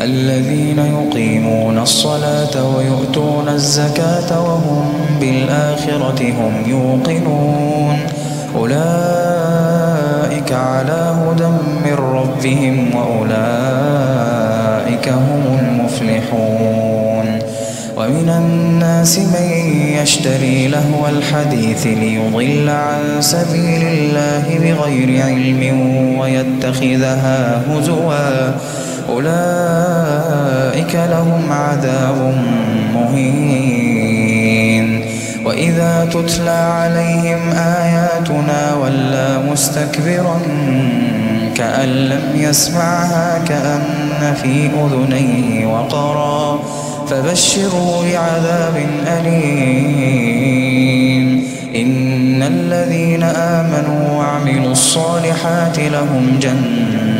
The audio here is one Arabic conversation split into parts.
الذين يقيمون الصلاة ويؤتون الزكاة وهم بالآخرة هم يوقنون. أولئك على هدى من ربهم وأولئك هم المفلحون. ومن الناس من يشتري لهو الحديث ليضل عن سبيل الله بغير علم ويتخذها هزوا. أولئك لهم عذاب مهين. وإذا تتلى عليهم آياتنا ولا مستكبرا كأن لم يسمعها كأن في أذنيه وقرا فبشروا بعذاب أليم. إن الذين آمنوا وعملوا الصالحات لهم جنات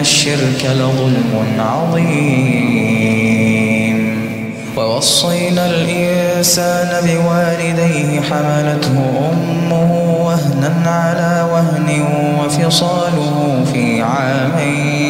الشرك لظلم عظيم. ووصينا الإنسان بوالديه حملته أمه وهنا على وهن وفصاله في عامين.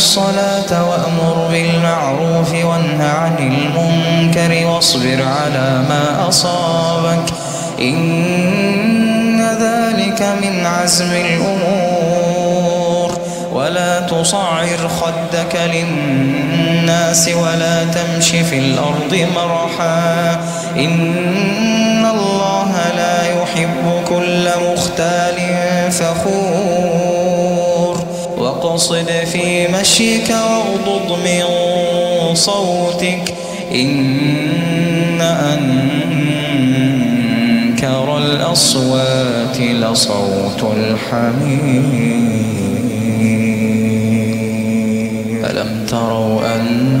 الصلاة وأمر بالمعروف وانه عن المنكر واصبر على ما أصابك. إن ذلك من عزم الأمور. ولا تصعر خدك للناس ولا تمش في الأرض مرحا. إن الله لا يحب كل مختال واقصد في مشيك واغضض من صوتك. إن أنكر الأصوات لصوت الحمير ألم تروا أن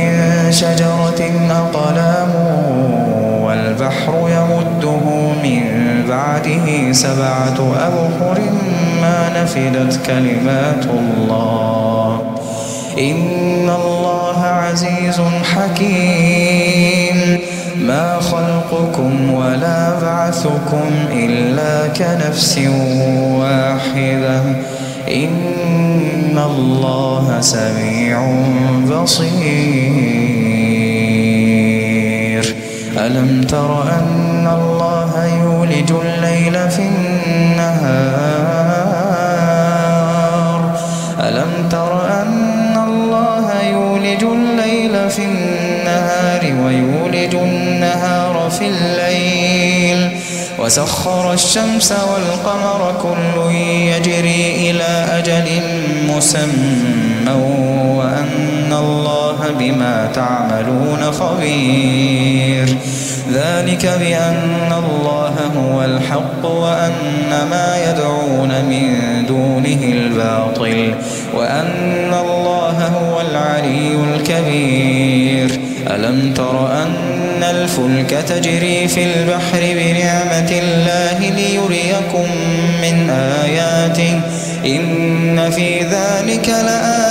شجرة أقلام والبحر يمده من بعده سبعة أبحر ما نفدت كلمات الله. إن الله عزيز حكيم. ما خلقكم ولا بعثكم إلا كنفس واحدة. إن الله سميع بصير. ألم تر أن الله يولج الليل في النهار؟ ألم تر أن الله يولج الليل في النهار ويولج النهار في الليل؟ وسخر الشمس والقمر كل يجري إلى أجل مسمى وأن الله بما تعملون خبير. ذلك بأن الله هو الحق وأن ما يدعون من دونه الباطل وأن الله هو العلي الكبير. ألم تر أن الفلك تجري في البحر بنعمة الله ليريكم من آياته؟ إن في ذلك لآيات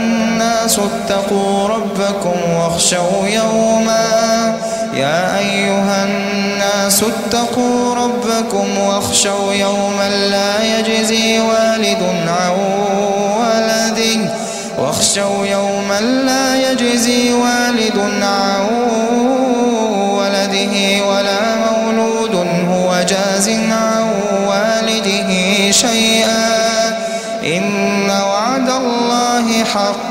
اتقوا ربكم واخشوا يوما. يا أيها الناس اتقوا ربكم واخشوا يوما لا يجزي والد عن ولده. واخشوا يوما لا يجزي والد عن ولده ولا مولود هو جاز عن والده شيئا. إن وعد الله حق.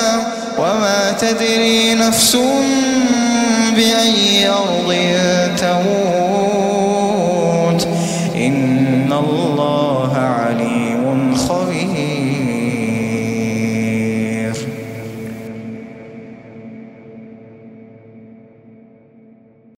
تدري نفس بأي أرض تموت